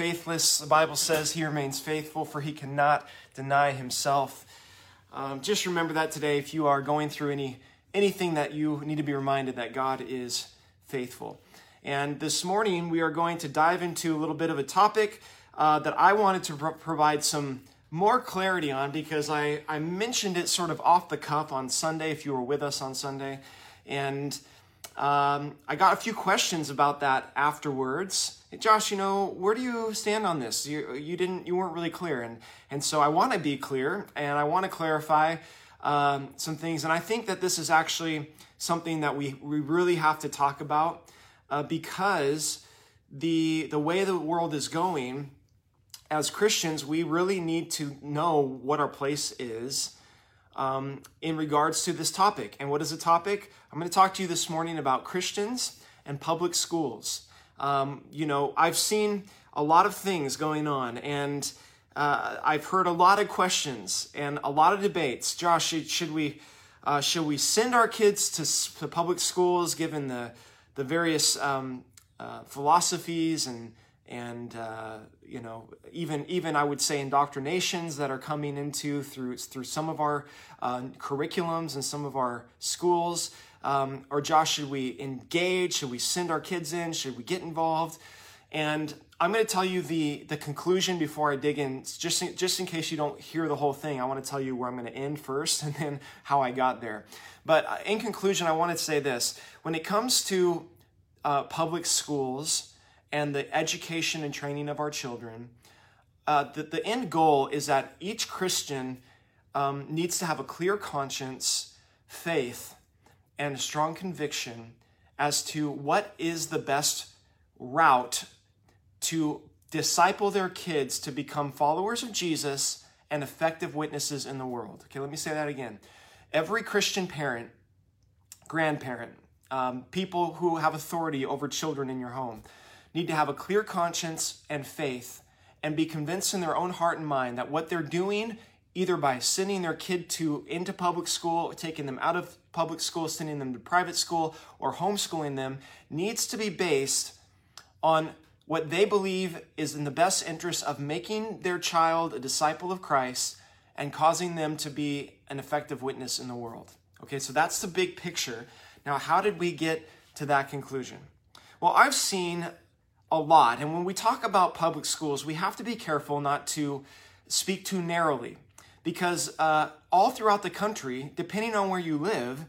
faithless. The Bible says he remains faithful, for he cannot deny himself. Um, just remember that today if you are going through any anything that you need to be reminded that God is faithful. And this morning we are going to dive into a little bit of a topic uh, that I wanted to pro- provide some more clarity on because I, I mentioned it sort of off the cuff on Sunday if you were with us on Sunday. And um, I got a few questions about that afterwards. Josh, you know, where do you stand on this? You, you didn't, you weren't really clear, and and so I want to be clear, and I want to clarify um, some things, and I think that this is actually something that we we really have to talk about uh, because the the way the world is going, as Christians, we really need to know what our place is um, in regards to this topic. And what is the topic? I'm going to talk to you this morning about Christians and public schools. Um, you know, I've seen a lot of things going on, and uh, I've heard a lot of questions and a lot of debates. Josh, should, we uh, should we send our kids to, to, public schools given the the various um, uh, philosophies and and uh, you know even even I would say indoctrinations that are coming into through through some of our uh, curriculums and some of our schools. Um, or Josh, should we engage? Should we send our kids in? Should we get involved? And I'm going to tell you the the conclusion before I dig in, just in, just in case you don't hear the whole thing. I want to tell you where I'm going to end first, and then how I got there. But uh, in conclusion, I want to say this: when it comes to uh, public schools and the education and training of our children, uh, the, the end goal is that each Christian um, needs to have a clear conscience, faith, and a strong conviction as to what is the best route to disciple their kids to become followers of Jesus and effective witnesses in the world. Okay, let me say that again. Every Christian parent, grandparent, um, people who have authority over children in your home, need to have a clear conscience and faith and be convinced in their own heart and mind that what they're doing either by sending their kid to into public school taking them out of public school sending them to private school or homeschooling them needs to be based on what they believe is in the best interest of making their child a disciple of Christ and causing them to be an effective witness in the world. Okay, so that's the big picture. Now, how did we get to that conclusion? Well, I've seen a lot. And when we talk about public schools, we have to be careful not to speak too narrowly because uh, all throughout the country, depending on where you live,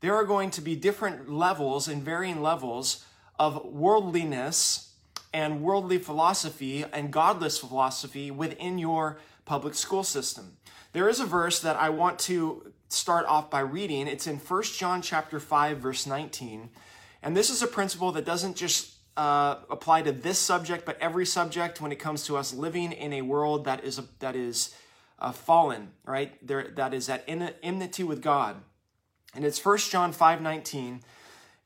there are going to be different levels and varying levels of worldliness and worldly philosophy and godless philosophy within your public school system. There is a verse that I want to start off by reading. It's in 1 John chapter 5 verse 19. And this is a principle that doesn't just uh, apply to this subject, but every subject when it comes to us living in a world that is that is uh, fallen, right? There that is at enmity with God, and it's First John five nineteen,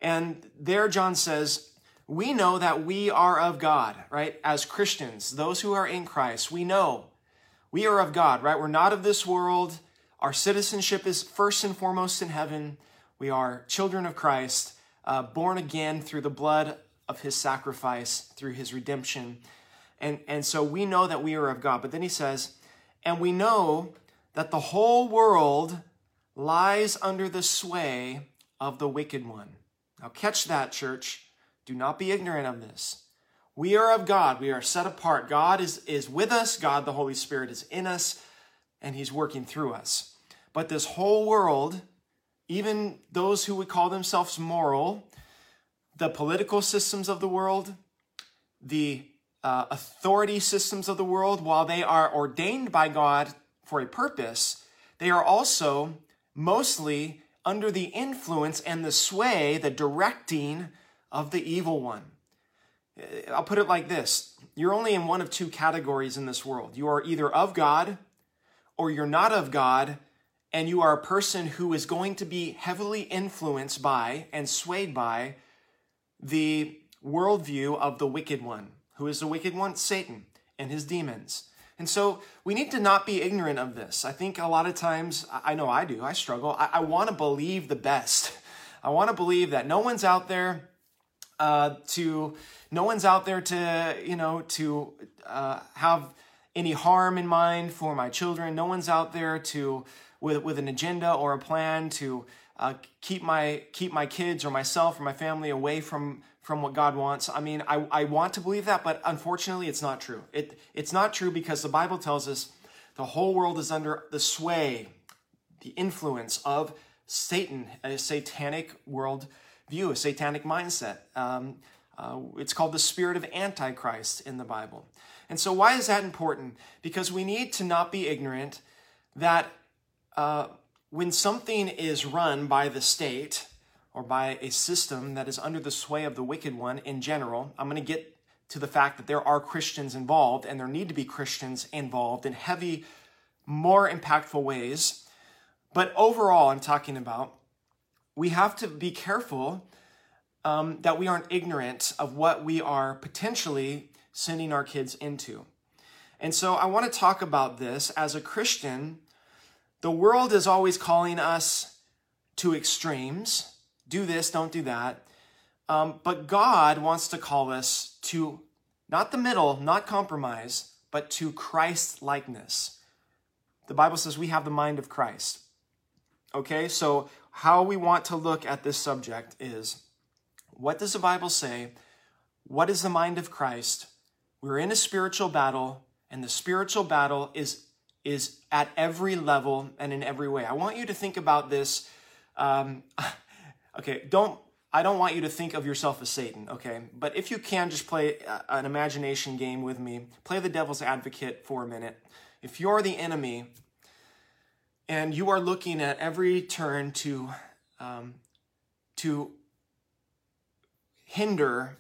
and there John says, "We know that we are of God, right? As Christians, those who are in Christ, we know we are of God, right? We're not of this world. Our citizenship is first and foremost in heaven. We are children of Christ." Uh, born again through the blood of his sacrifice through his redemption. And, and so we know that we are of God. But then he says, and we know that the whole world lies under the sway of the wicked one. Now, catch that, church. Do not be ignorant of this. We are of God. We are set apart. God is, is with us. God, the Holy Spirit, is in us, and He's working through us. But this whole world, even those who would call themselves moral, the political systems of the world, the uh, authority systems of the world, while they are ordained by God for a purpose, they are also mostly under the influence and the sway, the directing of the evil one. Uh, I'll put it like this you're only in one of two categories in this world. You are either of God or you're not of God, and you are a person who is going to be heavily influenced by and swayed by the worldview of the wicked one. Who is the wicked one? Satan and his demons. And so we need to not be ignorant of this. I think a lot of times, I know I do, I struggle. I, I want to believe the best. I want to believe that no one's out there uh, to no one's out there to you know to uh, have any harm in mind for my children. No one's out there to with with an agenda or a plan to uh, keep my keep my kids or myself or my family away from from what God wants. I mean, I, I want to believe that, but unfortunately, it's not true. It it's not true because the Bible tells us the whole world is under the sway, the influence of Satan, a satanic world view, a satanic mindset. Um, uh, it's called the spirit of Antichrist in the Bible. And so, why is that important? Because we need to not be ignorant that uh, when something is run by the state or by a system that is under the sway of the wicked one in general, I'm going to get to the fact that there are Christians involved and there need to be Christians involved in heavy, more impactful ways. But overall, I'm talking about we have to be careful um, that we aren't ignorant of what we are potentially sending our kids into. And so I want to talk about this as a Christian. The world is always calling us to extremes do this, don't do that. Um, but God wants to call us to not the middle, not compromise, but to Christ likeness. The Bible says we have the mind of Christ. Okay, so how we want to look at this subject is what does the Bible say? What is the mind of Christ? We're in a spiritual battle, and the spiritual battle is, is at every level and in every way. I want you to think about this. Um, okay, don't I don't want you to think of yourself as Satan, okay? But if you can, just play an imagination game with me. Play the devil's advocate for a minute. If you're the enemy and you are looking at every turn to um, to hinder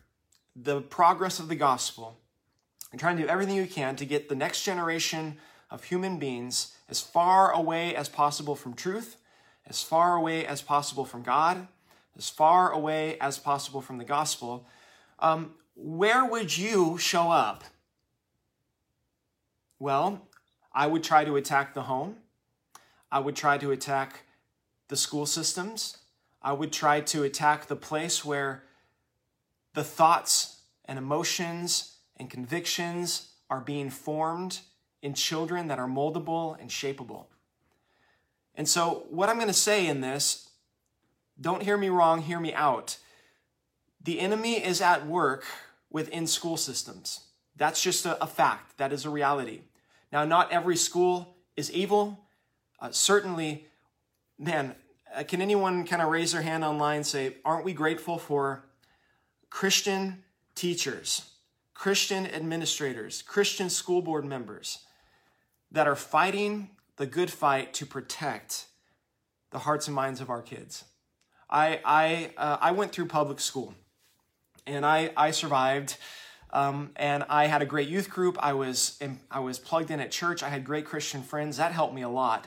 the progress of the gospel, and trying to do everything you can to get the next generation of human beings as far away as possible from truth, as far away as possible from God, as far away as possible from the gospel, um, where would you show up? Well, I would try to attack the home. I would try to attack the school systems. I would try to attack the place where the thoughts and emotions and convictions are being formed in children that are moldable and shapeable. And so, what I'm going to say in this, don't hear me wrong, hear me out. The enemy is at work within school systems. That's just a, a fact, that is a reality. Now, not every school is evil. Uh, certainly, man, uh, can anyone kind of raise their hand online and say, Aren't we grateful for Christian teachers Christian administrators, Christian school board members that are fighting the good fight to protect the hearts and minds of our kids. I, I, uh, I went through public school and I, I survived. Um, and I had a great youth group. I was, I was plugged in at church. I had great Christian friends. That helped me a lot.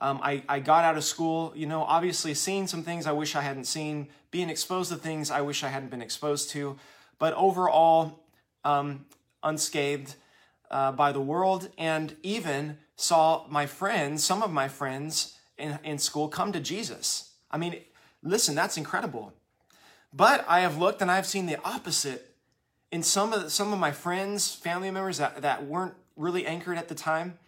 Um, I, I got out of school, you know, obviously seeing some things I wish I hadn't seen, being exposed to things I wish I hadn't been exposed to. But overall, um, unscathed uh, by the world, and even saw my friends, some of my friends in, in school, come to Jesus. I mean, listen, that's incredible. But I have looked and I've seen the opposite in some of some of my friends, family members that, that weren't really anchored at the time,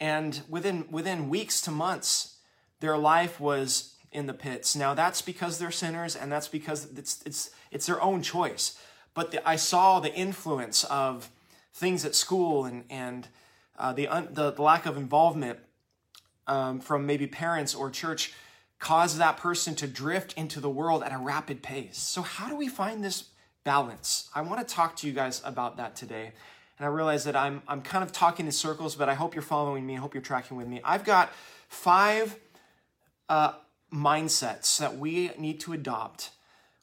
and within within weeks to months, their life was in the pits. Now that's because they're sinners, and that's because it's it's it's their own choice but the, I saw the influence of things at school and and uh, the, un, the, the lack of involvement um, from maybe parents or church cause that person to drift into the world at a rapid pace. So how do we find this balance? I want to talk to you guys about that today. And I realize that I'm I'm kind of talking in circles, but I hope you're following me. I hope you're tracking with me. I've got five uh, mindsets that we need to adopt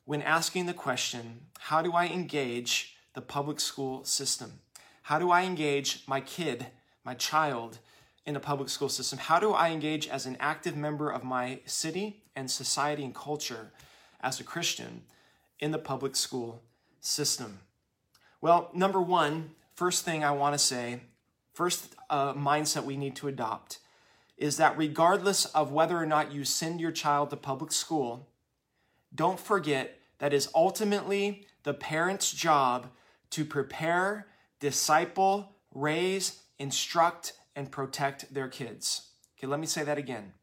when asking the question, how do I engage the public school system? How do I engage my kid, my child, in the public school system? How do I engage as an active member of my city and society and culture as a Christian in the public school system? Well, number one, first thing I want to say, first uh, mindset we need to adopt is that regardless of whether or not you send your child to public school, don't forget that is ultimately the parent's job to prepare, disciple, raise, instruct, and protect their kids. Okay, let me say that again.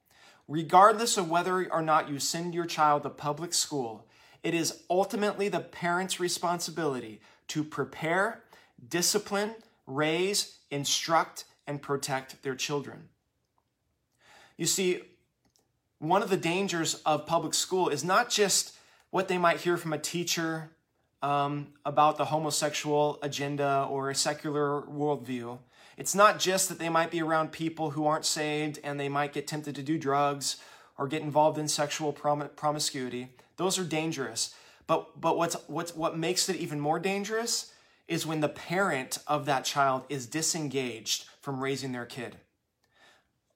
Regardless of whether or not you send your child to public school, it is ultimately the parent's responsibility to prepare, discipline, raise, instruct, and protect their children. You see, one of the dangers of public school is not just what they might hear from a teacher um, about the homosexual agenda or a secular worldview. It's not just that they might be around people who aren't saved and they might get tempted to do drugs or get involved in sexual prom- promiscuity. Those are dangerous. But, but what's, what's, what makes it even more dangerous is when the parent of that child is disengaged from raising their kid.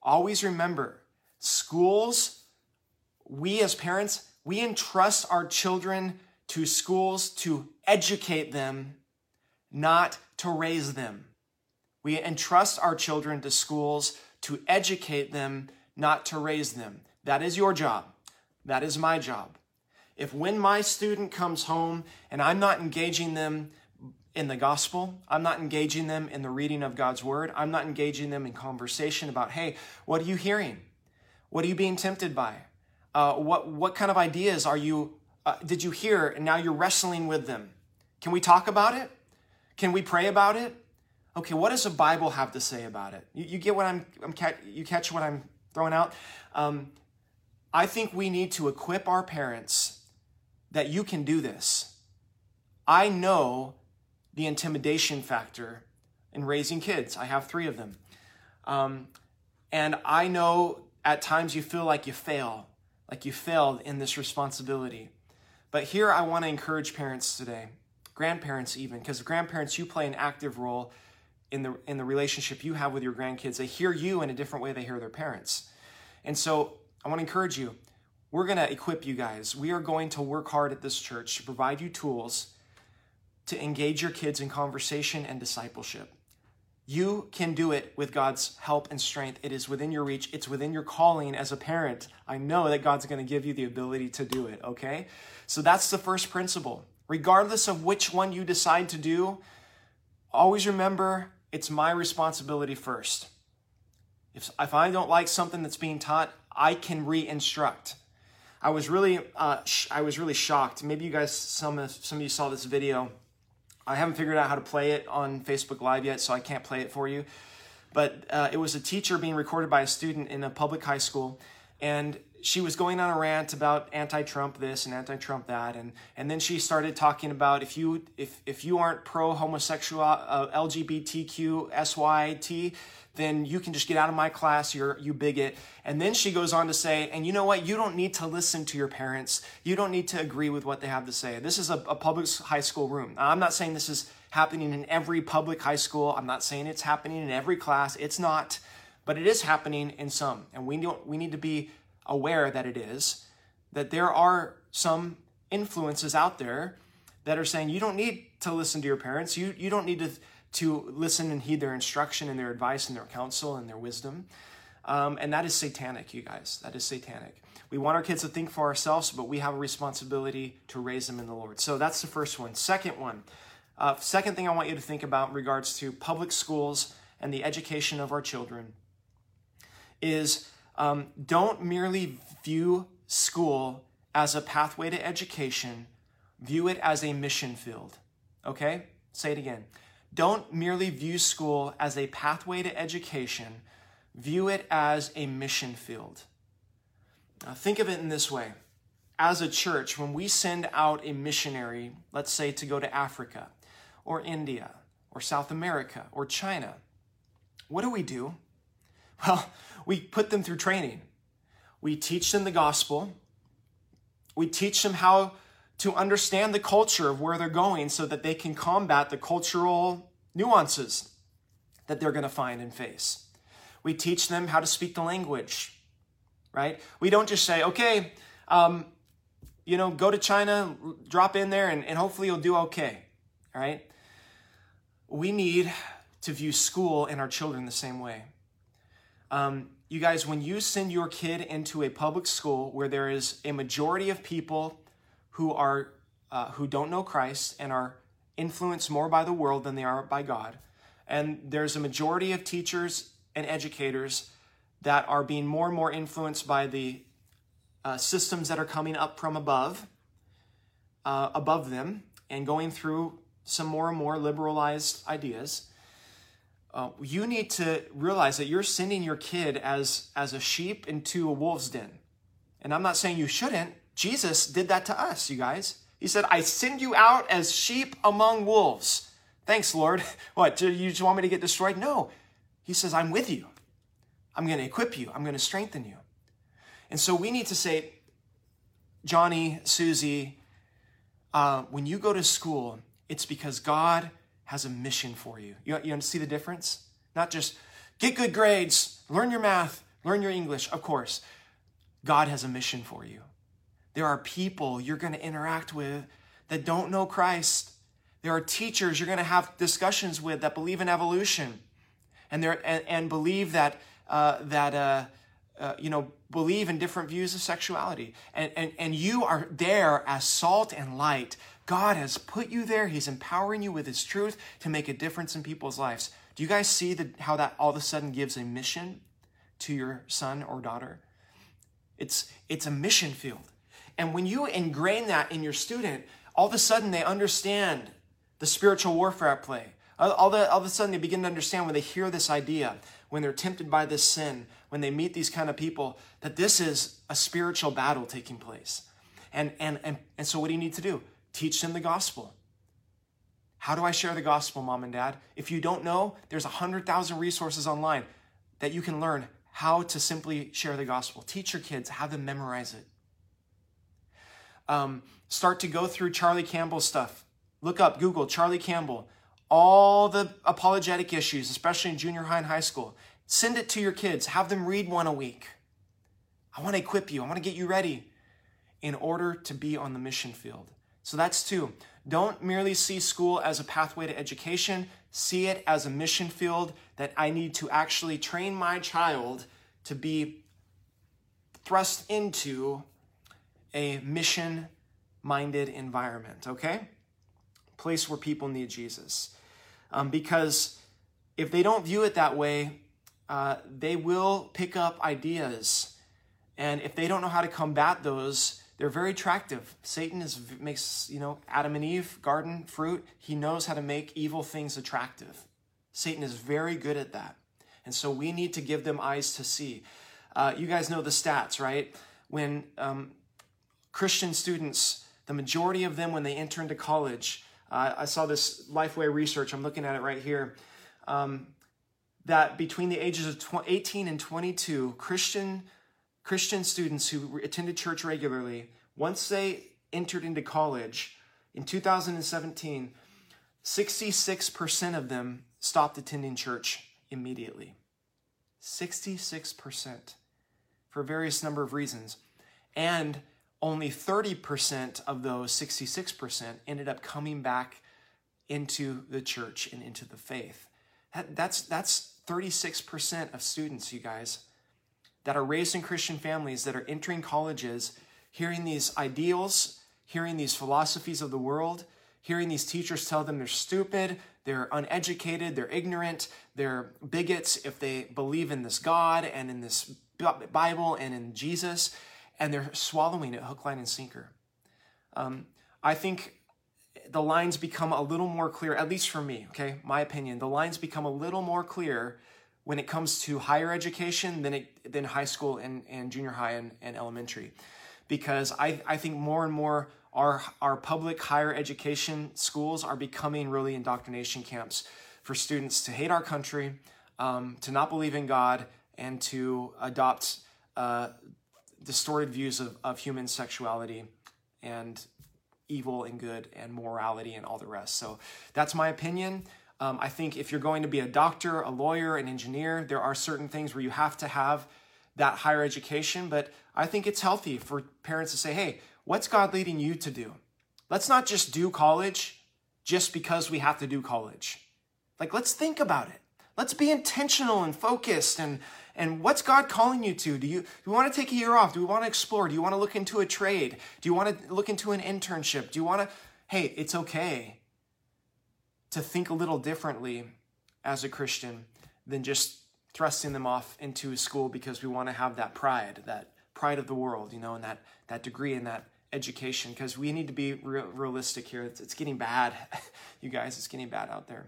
Always remember, schools, we as parents, we entrust our children to schools to educate them, not to raise them. We entrust our children to schools to educate them, not to raise them. That is your job. That is my job. If when my student comes home and I'm not engaging them in the gospel, I'm not engaging them in the reading of God's word, I'm not engaging them in conversation about, hey, what are you hearing? What are you being tempted by? Uh, what, what kind of ideas are you, uh, did you hear and now you're wrestling with them? Can we talk about it? Can we pray about it? Okay, what does the Bible have to say about it? You, you get what I'm, I'm, you catch what I'm throwing out? Um, I think we need to equip our parents that you can do this. I know the intimidation factor in raising kids. I have three of them. Um, and I know at times you feel like you fail, like you failed in this responsibility. But here I want to encourage parents today, grandparents even, because grandparents, you play an active role in the, in the relationship you have with your grandkids. They hear you in a different way they hear their parents. And so I want to encourage you. We're going to equip you guys. We are going to work hard at this church to provide you tools to engage your kids in conversation and discipleship. You can do it with God's help and strength. It is within your reach. It's within your calling as a parent. I know that God's going to give you the ability to do it, okay? So that's the first principle. Regardless of which one you decide to do, always remember it's my responsibility first. If, if I don't like something that's being taught, I can re-instruct. I was really, uh, sh- I was really shocked. Maybe you guys, some of, some of you saw this video. I haven't figured out how to play it on Facebook Live yet, so I can't play it for you. But uh, it was a teacher being recorded by a student in a public high school, and she was going on a rant about anti-Trump this and anti-Trump that, and and then she started talking about if you if if you aren't pro homosexual uh, LGBTQ SYT, then you can just get out of my class. You're you bigot. And then she goes on to say, and you know what? You don't need to listen to your parents. You don't need to agree with what they have to say. This is a, a public high school room. Now, I'm not saying this is happening in every public high school. I'm not saying it's happening in every class. It's not, but it is happening in some, and we don't we need to be aware that it is, that there are some influences out there that are saying you don't need to listen to your parents. You, you don't need to, to listen and heed their instruction and their advice and their counsel and their wisdom. Um, and that is satanic, you guys. That is satanic. We want our kids to think for ourselves, but we have a responsibility to raise them in the Lord. So that's the first one. Second one, uh, second thing I want you to think about in regards to public schools and the education of our children is um, don't merely view school as a pathway to education, view it as a mission field. Okay? Say it again. Don't merely view school as a pathway to education, view it as a mission field. Now, think of it in this way. As a church, when we send out a missionary, let's say to go to Africa or India or South America or China, what do we do? Well, we put them through training. We teach them the gospel. We teach them how to understand the culture of where they're going so that they can combat the cultural nuances that they're going to find and face. We teach them how to speak the language, right? We don't just say, okay, um, you know, go to China, drop in there, and, and hopefully you'll do okay, all right? We need to view school and our children the same way. Um, you guys, when you send your kid into a public school where there is a majority of people who are uh, who don't know Christ and are influenced more by the world than they are by God. And there's a majority of teachers and educators that are being more and more influenced by the uh, systems that are coming up from above, uh, above them, and going through some more and more liberalized ideas. Uh, you need to realize that you're sending your kid as as a sheep into a wolf's den, and I'm not saying you shouldn't. Jesus did that to us, you guys. He said, "I send you out as sheep among wolves." Thanks, Lord. What? Do you just want me to get destroyed? No. He says, "I'm with you. I'm going to equip you. I'm going to strengthen you." And so we need to say, Johnny, Susie, uh, when you go to school, it's because God has a mission for you. You, you see the difference? Not just get good grades, learn your math, learn your English, of course. God has a mission for you. There are people you're going to interact with that don't know Christ. There are teachers you're going to have discussions with that believe in evolution and, and, and believe that, uh, that uh, uh, you know, believe in different views of sexuality. And, and, and you are there as salt and light. God has put you there. He's empowering you with His truth to make a difference in people's lives. Do you guys see the, how that all of a sudden gives a mission to your son or daughter? It's, it's a mission field. And when you ingrain that in your student, all of a sudden they understand the spiritual warfare at play. All, the, all of a sudden they begin to understand when they hear this idea, when they're tempted by this sin, when they meet these kind of people that this is a spiritual battle taking place. And, and, and, and so, what do you need to do? Teach them the gospel. How do I share the gospel, mom and dad? If you don't know, there's 100,000 resources online that you can learn how to simply share the gospel. Teach your kids, have them memorize it. Um, start to go through Charlie Campbell stuff. Look up, Google Charlie Campbell, all the apologetic issues, especially in junior high and high school. Send it to your kids. Have them read one a week. I want to equip you. I want to get you ready in order to be on the mission field. So that's two. Don't merely see school as a pathway to education, see it as a mission field that I need to actually train my child to be thrust into a mission minded environment, okay? Place where people need Jesus. Um, because if they don't view it that way, uh, they will pick up ideas. And if they don't know how to combat those, they're very attractive. Satan is makes, you know, Adam and Eve, garden, fruit, he knows how to make evil things attractive. Satan is very good at that. And so we need to give them eyes to see. Uh, you guys know the stats, right? When um, Christian students, the majority of them, when they enter into college, uh, I saw this Lifeway research, I'm looking at it right here. Um, that between the ages of 18 and 22, Christian, Christian students who attended church regularly, once they entered into college in 2017, 66% of them stopped attending church immediately. 66% for various number of reasons. And only 30% of those 66% ended up coming back into the church and into the faith. That, that's, that's 36% of students, you guys, that are raised in Christian families that are entering colleges, hearing these ideals, hearing these philosophies of the world, hearing these teachers tell them they're stupid, they're uneducated, they're ignorant, they're bigots if they believe in this God and in this Bible and in Jesus, and they're swallowing it hook, line, and sinker. Um, I think the lines become a little more clear, at least for me, okay? My opinion. The lines become a little more clear when it comes to higher education than, it, than high school and, and junior high and, and elementary. Because I, I think more and more our, our public higher education schools are becoming really indoctrination camps for students to hate our country, um, to not believe in God, and to adopt uh, distorted views of, of human sexuality and evil and good and morality and all the rest. So that's my opinion. Um, I think if you're going to be a doctor, a lawyer, an engineer, there are certain things where you have to have that higher education. But I think it's healthy for parents to say, hey, what's God leading you to do? Let's not just do college just because we have to do college. Like, let's think about it. Let's be intentional and focused and and what's God calling you to? Do you, do you want to take a year off? Do you want to explore? Do you want to look into a trade? Do you want to look into an internship? Do you want to hey, it's okay to think a little differently as a Christian than just thrusting them off into a school because we want to have that pride, that pride of the world, you know, and that, that degree and that education because we need to be real, realistic here. It's, it's getting bad, you guys. It's getting bad out there.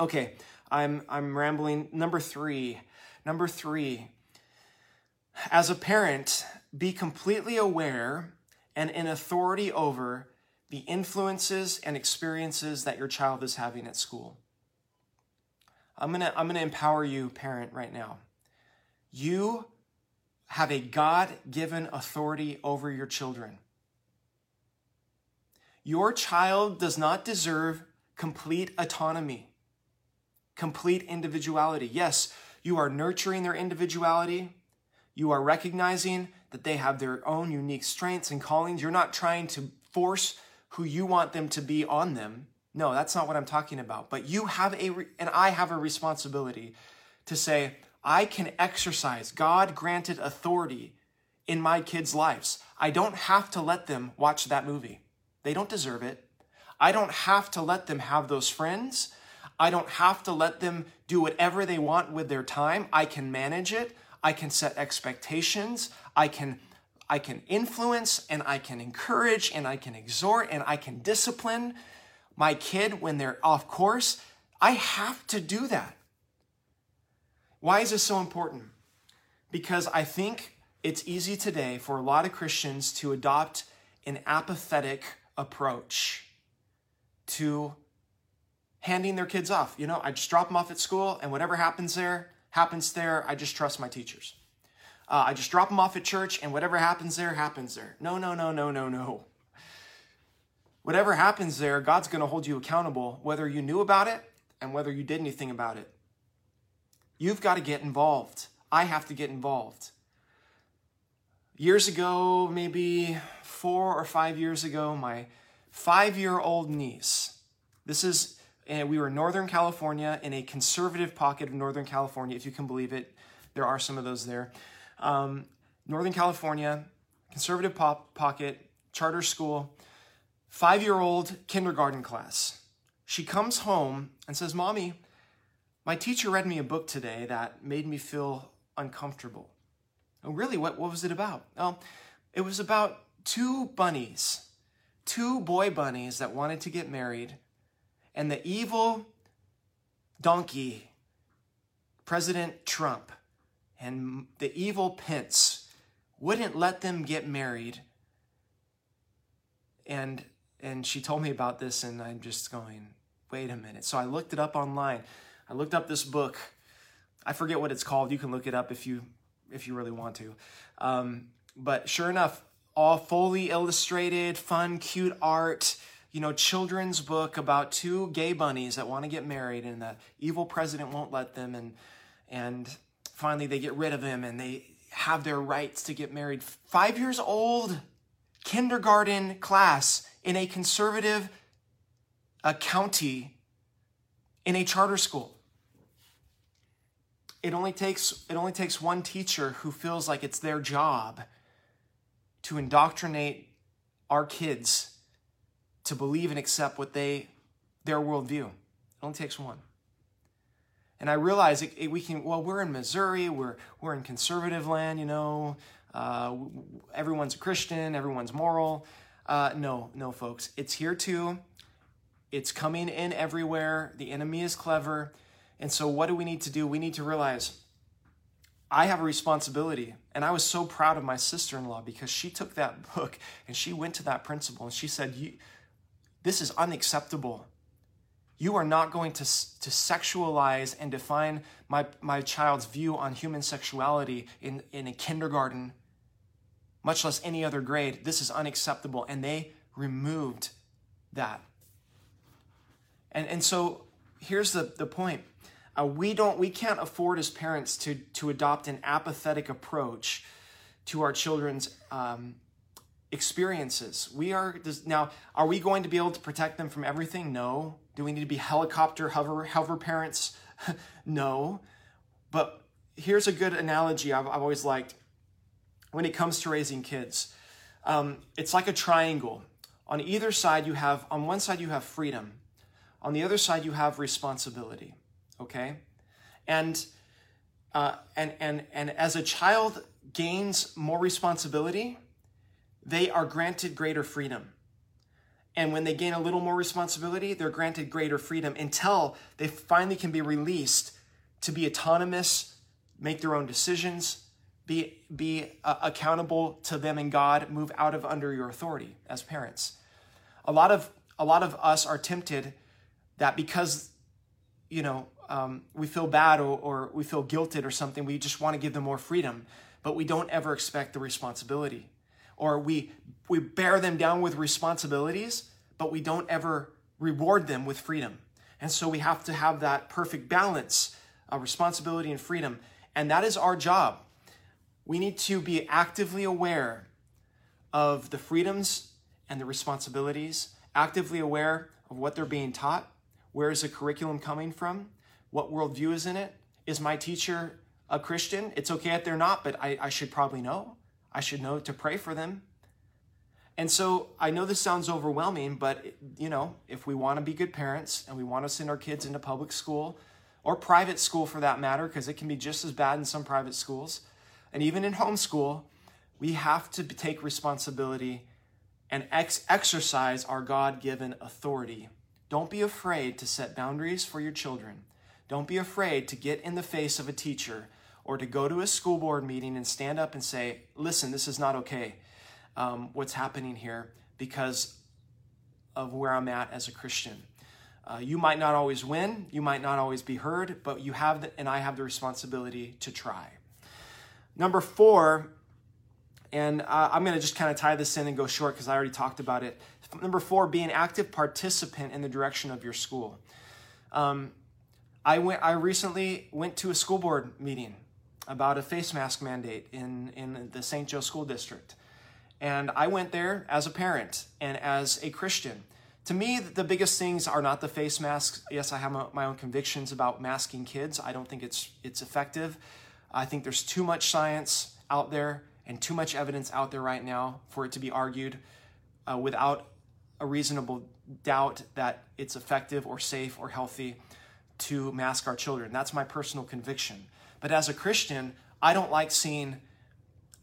Okay, I'm I'm rambling. Number three, number three. As a parent, be completely aware and in authority over the influences and experiences that your child is having at school. I'm gonna I'm gonna empower you, parent, right now. You have a God given authority over your children. Your child does not deserve complete autonomy, complete individuality. Yes, you are nurturing their individuality. You are recognizing that they have their own unique strengths and callings. You're not trying to force who you want them to be on them. No, that's not what I'm talking about. But you have a, and I have a responsibility to say, I can exercise God granted authority in my kids' lives. I don't have to let them watch that movie. They don't deserve it. I don't have to let them have those friends. I don't have to let them do whatever they want with their time. I can manage it. I can set expectations. I can I can influence and I can encourage and I can exhort and I can discipline my kid when they're off course. I have to do that. Why is this so important? Because I think it's easy today for a lot of Christians to adopt an apathetic approach to handing their kids off. You know, I just drop them off at school, and whatever happens there, happens there. I just trust my teachers. Uh, I just drop them off at church, and whatever happens there, happens there. No, no, no, no, no, no. Whatever happens there, God's going to hold you accountable, whether you knew about it and whether you did anything about it. You've got to get involved. I have to get involved. Years ago, maybe four or five years ago, my five year old niece, this is, and we were in Northern California in a conservative pocket of Northern California, if you can believe it. There are some of those there. Um, Northern California, conservative pop pocket, charter school, five year old kindergarten class. She comes home and says, Mommy, my teacher read me a book today that made me feel uncomfortable. Oh, really? What, what was it about? Oh, it was about two bunnies, two boy bunnies that wanted to get married, and the evil donkey, President Trump, and the evil Pence wouldn't let them get married. And and she told me about this, and I'm just going, wait a minute. So I looked it up online. I looked up this book. I forget what it's called. You can look it up if you if you really want to. Um, but sure enough, all fully illustrated, fun, cute art, you know, children's book about two gay bunnies that want to get married and the evil president won't let them and and finally they get rid of him and they have their rights to get married. 5 years old kindergarten class in a conservative a county in a charter school. It only takes it only takes one teacher who feels like it's their job to indoctrinate our kids to believe and accept what they their worldview. It only takes one. And I realize it, it, we can. Well, we're in Missouri. We're we're in conservative land. You know, uh, everyone's a Christian. Everyone's moral. Uh, no, no, folks. It's here too. It's coming in everywhere. The enemy is clever. And so, what do we need to do? We need to realize I have a responsibility. And I was so proud of my sister in law because she took that book and she went to that principal and she said, This is unacceptable. You are not going to, to sexualize and define my, my child's view on human sexuality in, in a kindergarten, much less any other grade. This is unacceptable. And they removed that. And, and so here's the, the point uh, we don't we can't afford as parents to to adopt an apathetic approach to our children's um, experiences. We are now. Are we going to be able to protect them from everything? No. Do we need to be helicopter hover hover parents? no. But here's a good analogy I've, I've always liked when it comes to raising kids. Um, it's like a triangle. on either side, you have, on one side, you have freedom. On the other side, you have responsibility. Okay? And, uh, and, and, and as a child gains more responsibility, they are granted greater freedom. And when they gain a little more responsibility, they're granted greater freedom until they finally can be released to be autonomous, make their own decisions, be, be uh, accountable to them and God, move out of under your authority as parents. A lot of, a lot of us are tempted that because, you know, um, we feel bad or, or we feel guilted or something, we just want to give them more freedom, but we don't ever expect the responsibility or we we bear them down with responsibilities, but we don't ever reward them with freedom. And so we have to have that perfect balance of responsibility and freedom. And that is our job. We need to be actively aware of the freedoms and the responsibilities, actively aware of what they're being taught, where is the curriculum coming from, what worldview is in it. Is my teacher a Christian? It's okay if they're not, but I, I should probably know. I should know to pray for them. And so I know this sounds overwhelming, but you know, if we want to be good parents and we want to send our kids into public school or private school for that matter, because it can be just as bad in some private schools, and even in homeschool, we have to take responsibility and ex- exercise our God given authority. Don't be afraid to set boundaries for your children. Don't be afraid to get in the face of a teacher or to go to a school board meeting and stand up and say, listen, this is not okay, um, what's happening here, because of where I'm at as a Christian. Uh, you might not always win, you might not always be heard, but you have, the, and I have the responsibility to try. Number four, and uh, I'm going to just kind of tie this in and go short because I already talked about it. Number four, be an active participant in the direction of your school. Um, I went. I recently went to a school board meeting about a face mask mandate in, in the St. Joe School District. And I went there as a parent and as a Christian. To me, the biggest things are not the face masks. Yes, I have my own convictions about masking kids. I don't think it's, it's effective. I think there's too much science out there and too much evidence out there right now for it to be argued uh, without a reasonable doubt that it's effective or safe or healthy to mask our children. That's my personal conviction. But as a Christian, I don't like seeing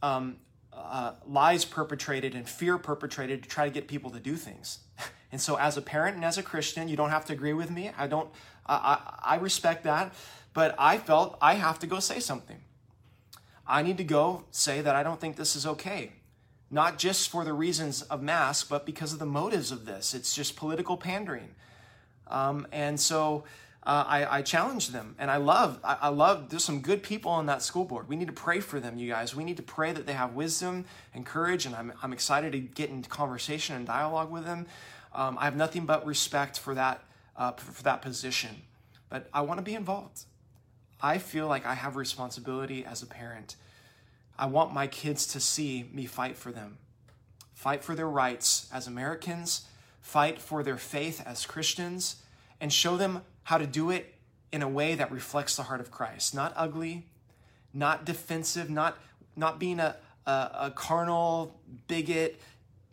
um, uh, lies perpetrated and fear perpetrated to try to get people to do things. And so, as a parent and as a Christian, you don't have to agree with me. I don't. I, I, I respect that, but I felt I have to go say something. I need to go say that I don't think this is okay, not just for the reasons of mask, but because of the motives of this. It's just political pandering, um, and so uh, I, I challenge them and I love, I, I, love, there's some good people on that school board. We need to pray for them, you guys. We need to pray that they have wisdom and courage. And I'm, I'm excited to get in conversation and dialogue with them. Um, I have nothing but respect for that, uh, for that position, but I want to be involved. I feel like I have responsibility as a parent. I want my kids to see me fight for them, fight for their rights as Americans, fight for their faith as Christians, and show them how to do it in a way that reflects the heart of Christ. Not ugly, not defensive, not, not being a, a, a carnal, bigot,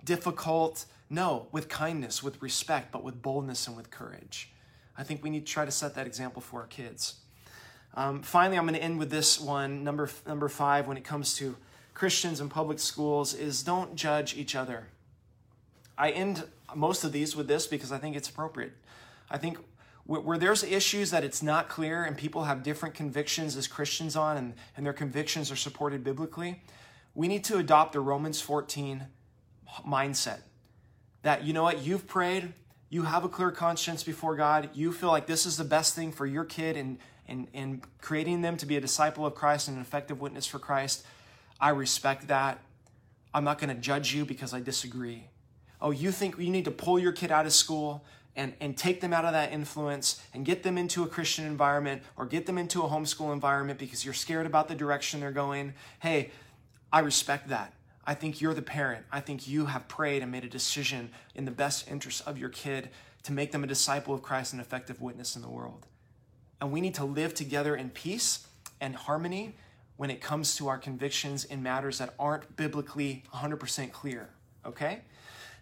difficult. No, with kindness, with respect, but with boldness and with courage. I think we need to try to set that example for our kids. Um, finally, I'm going to end with this one, number, number five, when it comes to Christians and public schools, is don't judge each other. I end most of these with this because I think it's appropriate. I think where there's issues that it's not clear and people have different convictions as Christians on and, and their convictions are supported biblically, we need to adopt the Romans 14 mindset. That, you know what, you've prayed, you have a clear conscience before God, you feel like this is the best thing for your kid and, and, and creating them to be a disciple of Christ and an effective witness for Christ. I respect that. I'm not going to judge you because I disagree. Oh, you think you need to pull your kid out of school and, and take them out of that influence and get them into a Christian environment or get them into a homeschool environment because you're scared about the direction they're going. Hey, I respect that. I think you're the parent. I think you have prayed and made a decision in the best interest of your kid to make them a disciple of Christ and effective witness in the world. And we need to live together in peace and harmony when it comes to our convictions in matters that aren't biblically 100% clear, okay?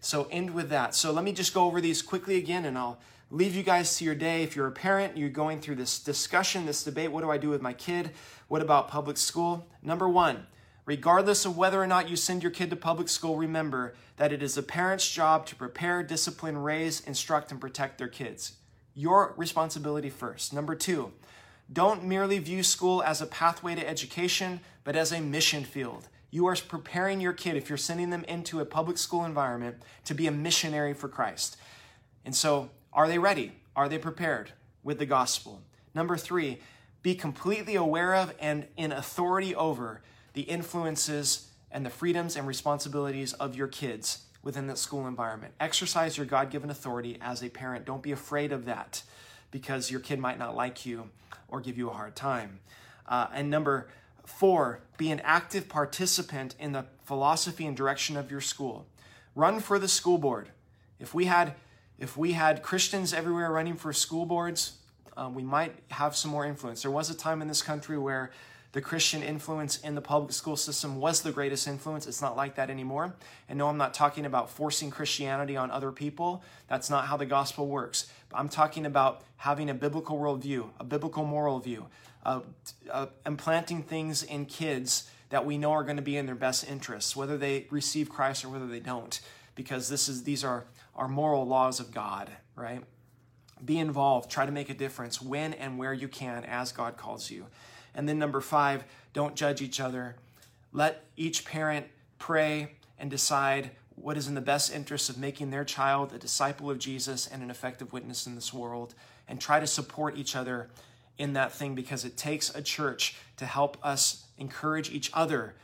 So end with that. So let me just go over these quickly again and I'll leave you guys to your day. If you're a parent, you're going through this discussion, this debate what do I do with my kid? What about public school? Number one, regardless of whether or not you send your kid to public school, remember that it is a parent's job to prepare, discipline, raise, instruct, and protect their kids. Your responsibility first. Number two, don't merely view school as a pathway to education, but as a mission field. You are preparing your kid, if you're sending them into a public school environment, to be a missionary for Christ. And so, are they ready? Are they prepared with the gospel? Number three, be completely aware of and in authority over the influences and the freedoms and responsibilities of your kids within the school environment. Exercise your God given authority as a parent. Don't be afraid of that because your kid might not like you or give you a hard time. Uh, and number Four, be an active participant in the philosophy and direction of your school. Run for the school board. If we had, if we had Christians everywhere running for school boards, um, we might have some more influence. There was a time in this country where the Christian influence in the public school system was the greatest influence. It's not like that anymore. And no, I'm not talking about forcing Christianity on other people. That's not how the gospel works. But I'm talking about having a biblical worldview, a biblical moral view, uh, uh, implanting things in kids that we know are going to be in their best interests, whether they receive Christ or whether they don't, because this is these are our moral laws of God, right? Be involved, try to make a difference when and where you can as God calls you. And then number five, don't judge each other. Let each parent pray and decide what is in the best interest of making their child a disciple of Jesus and an effective witness in this world, and try to support each other in that thing because it takes a church to help us encourage each other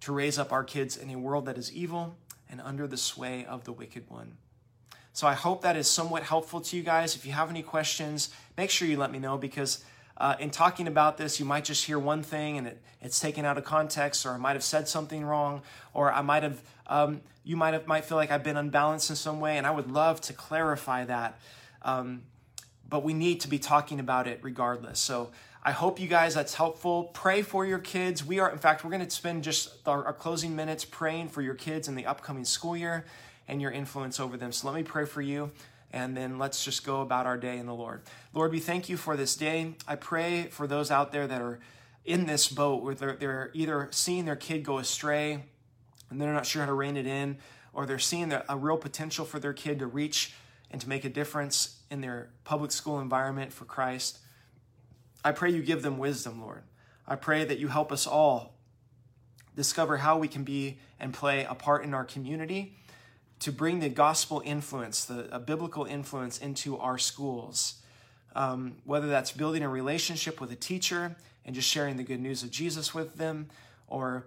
to raise up our kids in a world that is evil and under the sway of the wicked one. So I hope that is somewhat helpful to you guys. If you have any questions, make sure you let me know because uh, in talking about this, you might just hear one thing and it, it's taken out of context, or I might have said something wrong, or I might have, um, you might have, might feel like I've been unbalanced in some way, and I would love to clarify that. Um, but we need to be talking about it regardless. So I hope you guys that's helpful. Pray for your kids. We are, in fact, we're going to spend just our, our, closing minutes praying for your kids in the upcoming school year and your influence over them. So let me pray for you. And then let's just go about our day in the Lord. Lord, we thank you for this day. I pray for those out there that are in this boat where they're, they're either seeing their kid go astray and they're not sure how to rein it in, or they're seeing a real potential for their kid to reach and to make a difference in their public school environment for Christ. I pray you give them wisdom, Lord. I pray that you help us all discover how we can be and play a part in our community to bring the gospel influence, the biblical influence into our schools. Um, whether that's building a relationship with a teacher and just sharing the good news of Jesus with them, or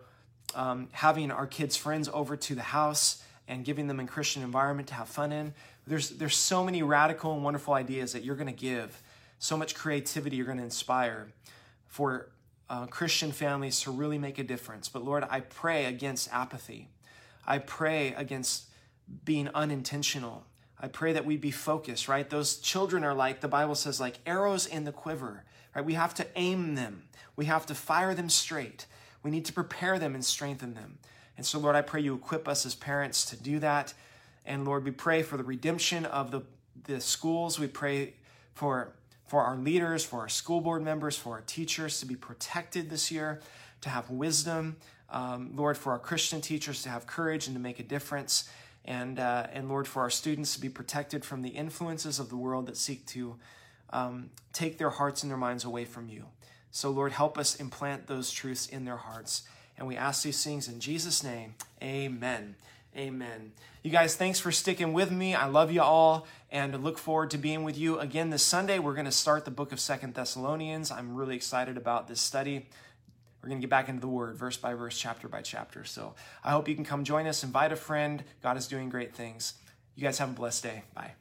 um, having our kids' friends over to the house and giving them a Christian environment to have fun in. There's, there's so many radical and wonderful ideas that you're going to give, so much creativity you're going to inspire for uh, Christian families to really make a difference. But Lord, I pray against apathy. I pray against being unintentional. I pray that we be focused, right? Those children are like, the Bible says, like arrows in the quiver, right? We have to aim them, we have to fire them straight. We need to prepare them and strengthen them. And so, Lord, I pray you equip us as parents to do that. And Lord, we pray for the redemption of the, the schools. We pray for, for our leaders, for our school board members, for our teachers to be protected this year, to have wisdom. Um, Lord, for our Christian teachers to have courage and to make a difference. And, uh, and Lord, for our students to be protected from the influences of the world that seek to um, take their hearts and their minds away from you. So, Lord, help us implant those truths in their hearts. And we ask these things in Jesus' name. Amen. Amen. You guys, thanks for sticking with me. I love you all and look forward to being with you again this Sunday. We're going to start the book of Second Thessalonians. I'm really excited about this study. We're going to get back into the word, verse by verse, chapter by chapter. So I hope you can come join us, invite a friend. God is doing great things. You guys have a blessed day. Bye.